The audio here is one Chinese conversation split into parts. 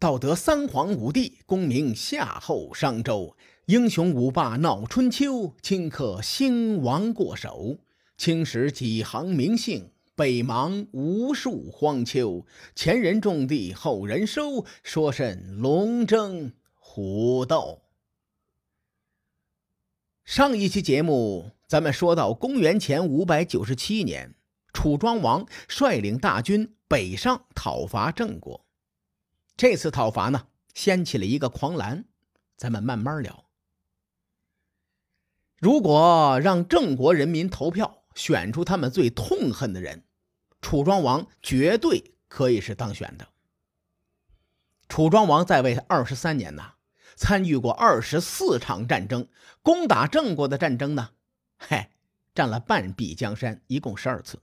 道德三皇五帝，功名夏后商周。英雄五霸闹春秋，顷刻兴亡过手。青史几行名姓，北邙无数荒丘。前人种地，后人收，说甚龙争虎斗？上一期节目，咱们说到公元前五百九十七年，楚庄王率领大军北上讨伐郑国。这次讨伐呢，掀起了一个狂澜，咱们慢慢聊。如果让郑国人民投票选出他们最痛恨的人，楚庄王绝对可以是当选的。楚庄王在位二十三年呐，参与过二十四场战争，攻打郑国的战争呢，嘿，占了半壁江山，一共十二次。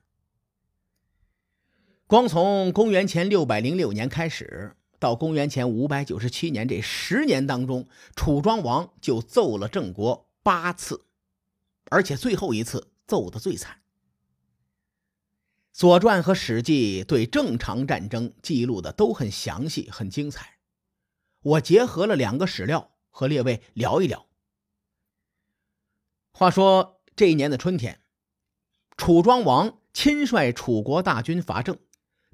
光从公元前六百零六年开始到公元前五百九十七年这十年当中，楚庄王就揍了郑国八次。而且最后一次揍得最惨，《左传》和《史记》对正常战争记录的都很详细、很精彩。我结合了两个史料和列位聊一聊。话说这一年的春天，楚庄王亲率楚国大军伐郑，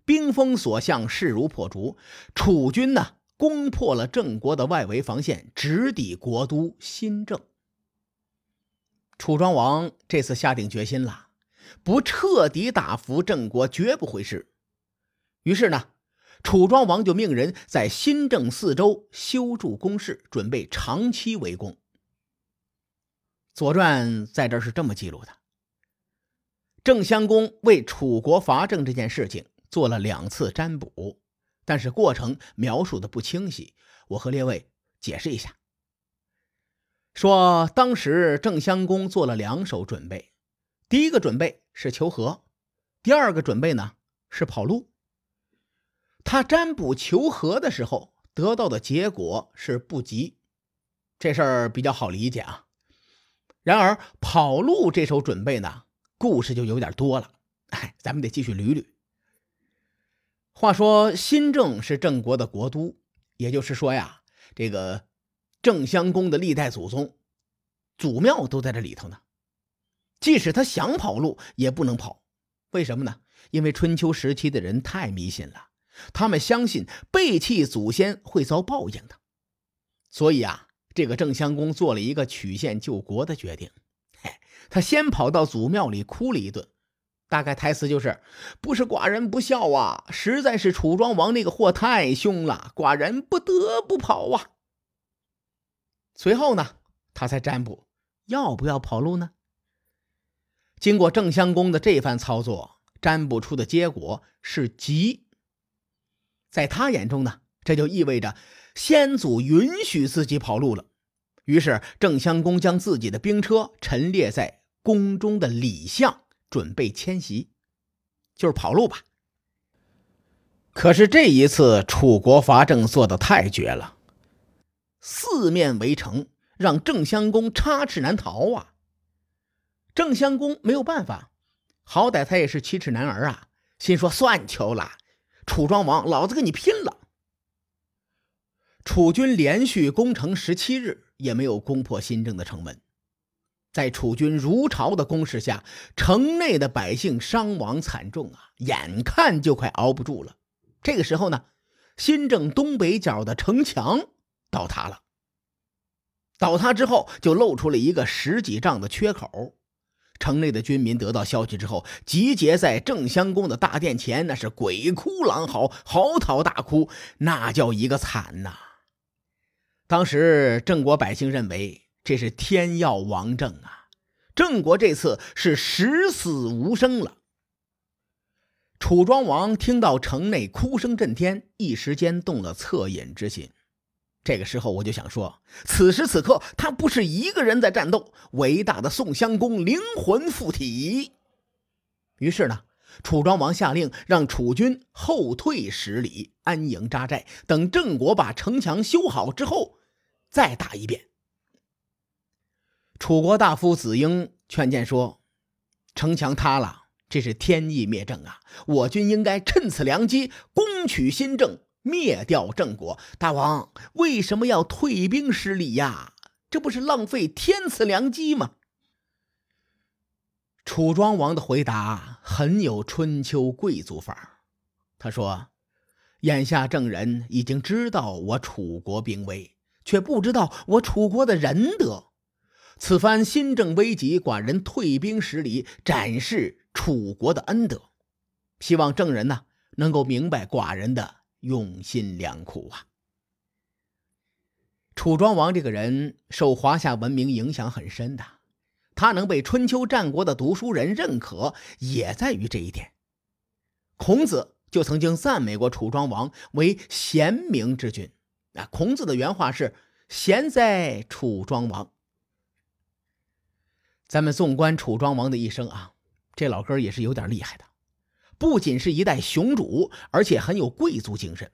兵锋所向，势如破竹。楚军呢，攻破了郑国的外围防线，直抵国都新郑。楚庄王这次下定决心了，不彻底打服郑国，绝不回师。于是呢，楚庄王就命人在新郑四周修筑工事，准备长期围攻。《左传》在这是这么记录的：郑襄公为楚国伐郑这件事情做了两次占卜，但是过程描述的不清晰，我和列位解释一下。说当时郑襄公做了两手准备，第一个准备是求和，第二个准备呢是跑路。他占卜求和的时候得到的结果是不吉，这事儿比较好理解啊。然而跑路这手准备呢，故事就有点多了，哎，咱们得继续捋捋。话说新郑是郑国的国都，也就是说呀，这个。郑襄公的历代祖宗、祖庙都在这里头呢。即使他想跑路，也不能跑。为什么呢？因为春秋时期的人太迷信了，他们相信背弃祖先会遭报应的。所以啊，这个郑襄公做了一个曲线救国的决定。嘿，他先跑到祖庙里哭了一顿，大概台词就是：“不是寡人不孝啊，实在是楚庄王那个货太凶了，寡人不得不跑啊。”随后呢，他才占卜要不要跑路呢？经过郑襄公的这番操作，占卜出的结果是吉。在他眼中呢，这就意味着先祖允许自己跑路了。于是郑襄公将自己的兵车陈列在宫中的里巷，准备迁徙，就是跑路吧。可是这一次楚国伐郑做的太绝了。四面围城，让郑襄公插翅难逃啊！郑襄公没有办法，好歹他也是七尺男儿啊，心说算球了，楚庄王，老子跟你拼了！楚军连续攻城十七日，也没有攻破新郑的城门。在楚军如潮的攻势下，城内的百姓伤亡惨重啊，眼看就快熬不住了。这个时候呢，新郑东北角的城墙。倒塌了。倒塌之后，就露出了一个十几丈的缺口。城内的军民得到消息之后，集结在郑襄公的大殿前，那是鬼哭狼嚎，嚎啕大哭，那叫一个惨呐！当时郑国百姓认为这是天要亡郑啊，郑国这次是十死无生了。楚庄王听到城内哭声震天，一时间动了恻隐之心。这个时候，我就想说，此时此刻，他不是一个人在战斗，伟大的宋襄公灵魂附体。于是呢，楚庄王下令让楚军后退十里，安营扎寨，等郑国把城墙修好之后，再打一遍。楚国大夫子婴劝谏说：“城墙塌了，这是天意灭郑啊！我军应该趁此良机攻取新郑，灭掉郑国。大王为什么要退兵失礼呀？这不是浪费天赐良机吗？楚庄王的回答很有春秋贵族范儿。他说：“眼下郑人已经知道我楚国兵危，却不知道我楚国的仁德。此番新政危急，寡人退兵十里，展示楚国的恩德。希望郑人呢能够明白寡人的用心良苦啊。”楚庄王这个人受华夏文明影响很深的。他能被春秋战国的读书人认可，也在于这一点。孔子就曾经赞美过楚庄王为贤明之君。啊，孔子的原话是：“贤哉，楚庄王。”咱们纵观楚庄王的一生啊，这老哥也是有点厉害的，不仅是一代雄主，而且很有贵族精神。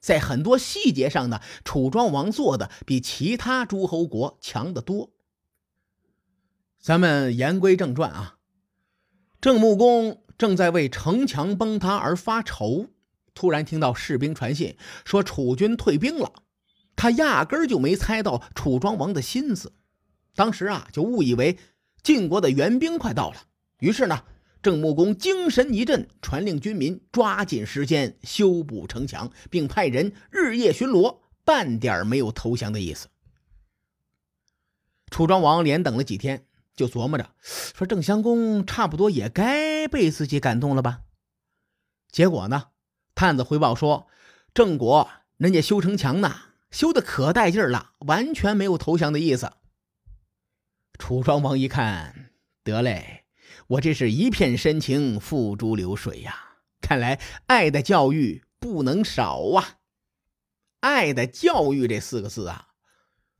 在很多细节上呢，楚庄王做的比其他诸侯国强得多。咱们言归正传啊，郑穆公正在为城墙崩塌而发愁，突然听到士兵传信说楚军退兵了。他压根儿就没猜到楚庄王的心思，当时啊就误以为晋国的援兵快到了。于是呢，郑穆公精神一振，传令军民抓紧时间修补城墙，并派人日夜巡逻，半点没有投降的意思。楚庄王连等了几天。就琢磨着，说郑襄公差不多也该被自己感动了吧？结果呢，探子回报说，郑国人家修城墙呢，修的可带劲了，完全没有投降的意思。楚庄王一看，得嘞，我这是一片深情付诸流水呀！看来爱的教育不能少啊！爱的教育这四个字啊，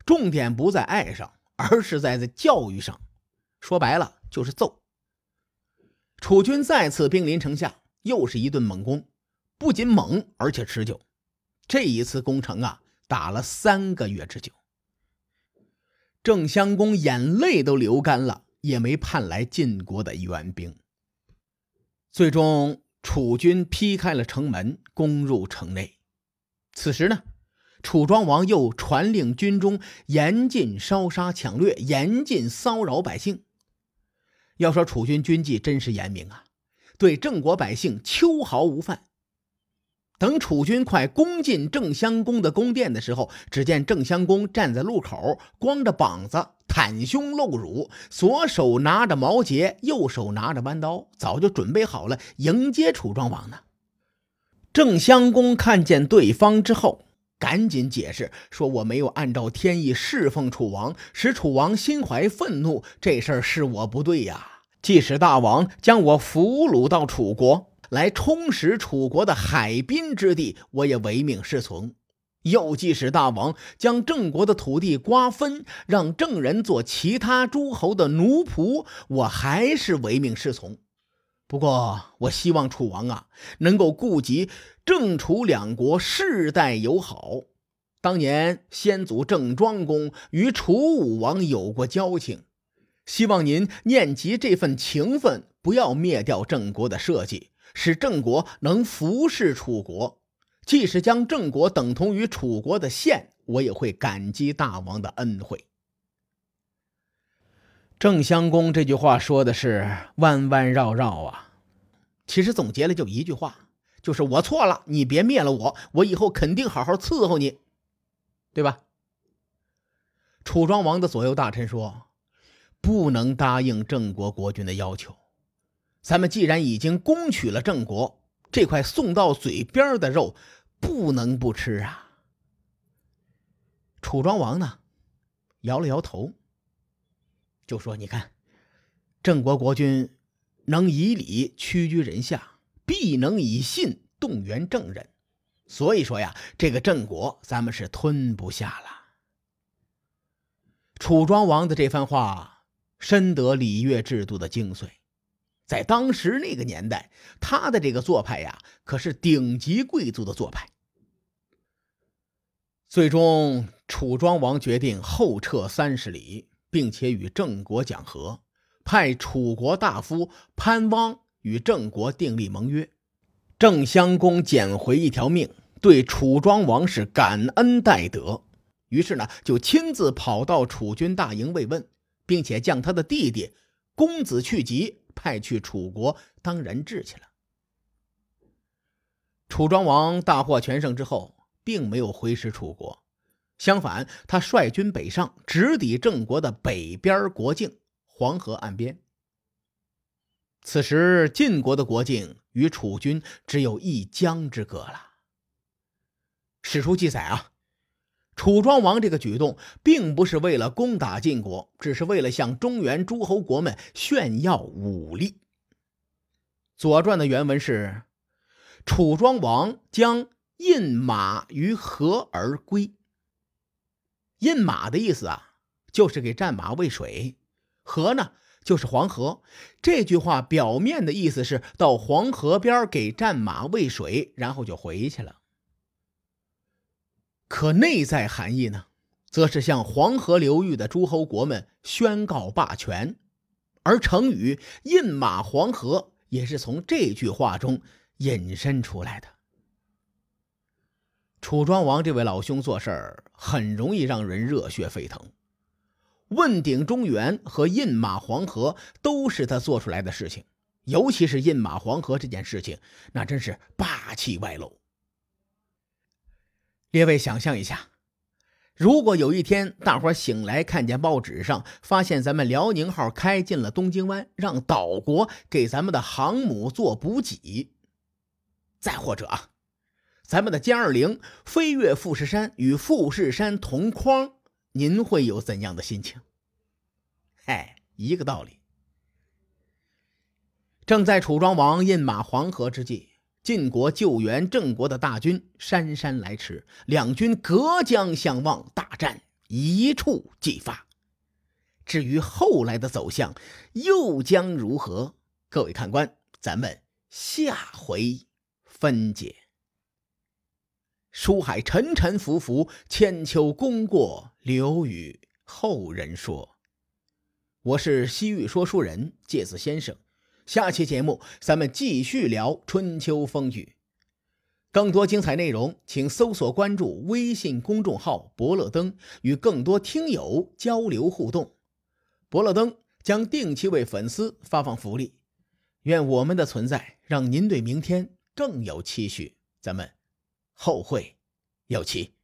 重点不在爱上，而是在在教育上。说白了就是揍。楚军再次兵临城下，又是一顿猛攻，不仅猛，而且持久。这一次攻城啊，打了三个月之久。郑襄公眼泪都流干了，也没盼来晋国的援兵。最终，楚军劈开了城门，攻入城内。此时呢，楚庄王又传令军中严禁烧杀抢掠，严禁骚扰百姓。要说楚军军纪真是严明啊，对郑国百姓秋毫无犯。等楚军快攻进郑襄公的宫殿的时候，只见郑襄公站在路口，光着膀子，袒胸露乳，左手拿着矛节，右手拿着弯刀，早就准备好了迎接楚庄王呢。郑襄公看见对方之后，赶紧解释说：“我没有按照天意侍奉楚王，使楚王心怀愤怒，这事儿是我不对呀。即使大王将我俘虏到楚国，来充实楚国的海滨之地，我也唯命是从；又即使大王将郑国的土地瓜分，让郑人做其他诸侯的奴仆，我还是唯命是从。不过，我希望楚王啊，能够顾及。”郑楚两国世代友好，当年先祖郑庄公与楚武王有过交情，希望您念及这份情分，不要灭掉郑国的社稷，使郑国能服侍楚国。即使将郑国等同于楚国的县，我也会感激大王的恩惠。郑襄公这句话说的是弯弯绕绕啊，其实总结了就一句话。就是我错了，你别灭了我，我以后肯定好好伺候你，对吧？楚庄王的左右大臣说：“不能答应郑国国君的要求。咱们既然已经攻取了郑国，这块送到嘴边的肉不能不吃啊。”楚庄王呢，摇了摇头，就说：“你看，郑国国君能以礼屈居人下。”必能以信动员郑人，所以说呀，这个郑国咱们是吞不下了。楚庄王的这番话深得礼乐制度的精髓，在当时那个年代，他的这个做派呀，可是顶级贵族的做派。最终，楚庄王决定后撤三十里，并且与郑国讲和，派楚国大夫潘汪。与郑国订立盟约，郑襄公捡回一条命，对楚庄王是感恩戴德，于是呢，就亲自跑到楚军大营慰问，并且将他的弟弟公子去疾派去楚国当人质去了。楚庄王大获全胜之后，并没有回师楚国，相反，他率军北上，直抵郑国的北边国境黄河岸边。此时，晋国的国境与楚军只有一江之隔了。史书记载啊，楚庄王这个举动并不是为了攻打晋国，只是为了向中原诸侯国们炫耀武力。《左传》的原文是：“楚庄王将印马于河而归。”印马的意思啊，就是给战马喂水。河呢？就是黄河，这句话表面的意思是到黄河边给战马喂水，然后就回去了。可内在含义呢，则是向黄河流域的诸侯国们宣告霸权，而成语“印马黄河”也是从这句话中引申出来的。楚庄王这位老兄做事儿很容易让人热血沸腾。问鼎中原和印马黄河都是他做出来的事情，尤其是印马黄河这件事情，那真是霸气外露。列位想象一下，如果有一天大伙醒来看见报纸上发现咱们辽宁号开进了东京湾，让岛国给咱们的航母做补给；再或者，咱们的歼二零飞越富士山与富士山同框。您会有怎样的心情？哎，一个道理。正在楚庄王饮马黄河之际，晋国救援郑国的大军姗姗来迟，两军隔江相望，大战一触即发。至于后来的走向又将如何？各位看官，咱们下回分解。书海沉沉浮浮，千秋功过留与后人说。我是西域说书人介子先生，下期节目咱们继续聊春秋风雨。更多精彩内容，请搜索关注微信公众号“伯乐灯”，与更多听友交流互动。伯乐灯将定期为粉丝发放福利。愿我们的存在让您对明天更有期许。咱们。后会有期。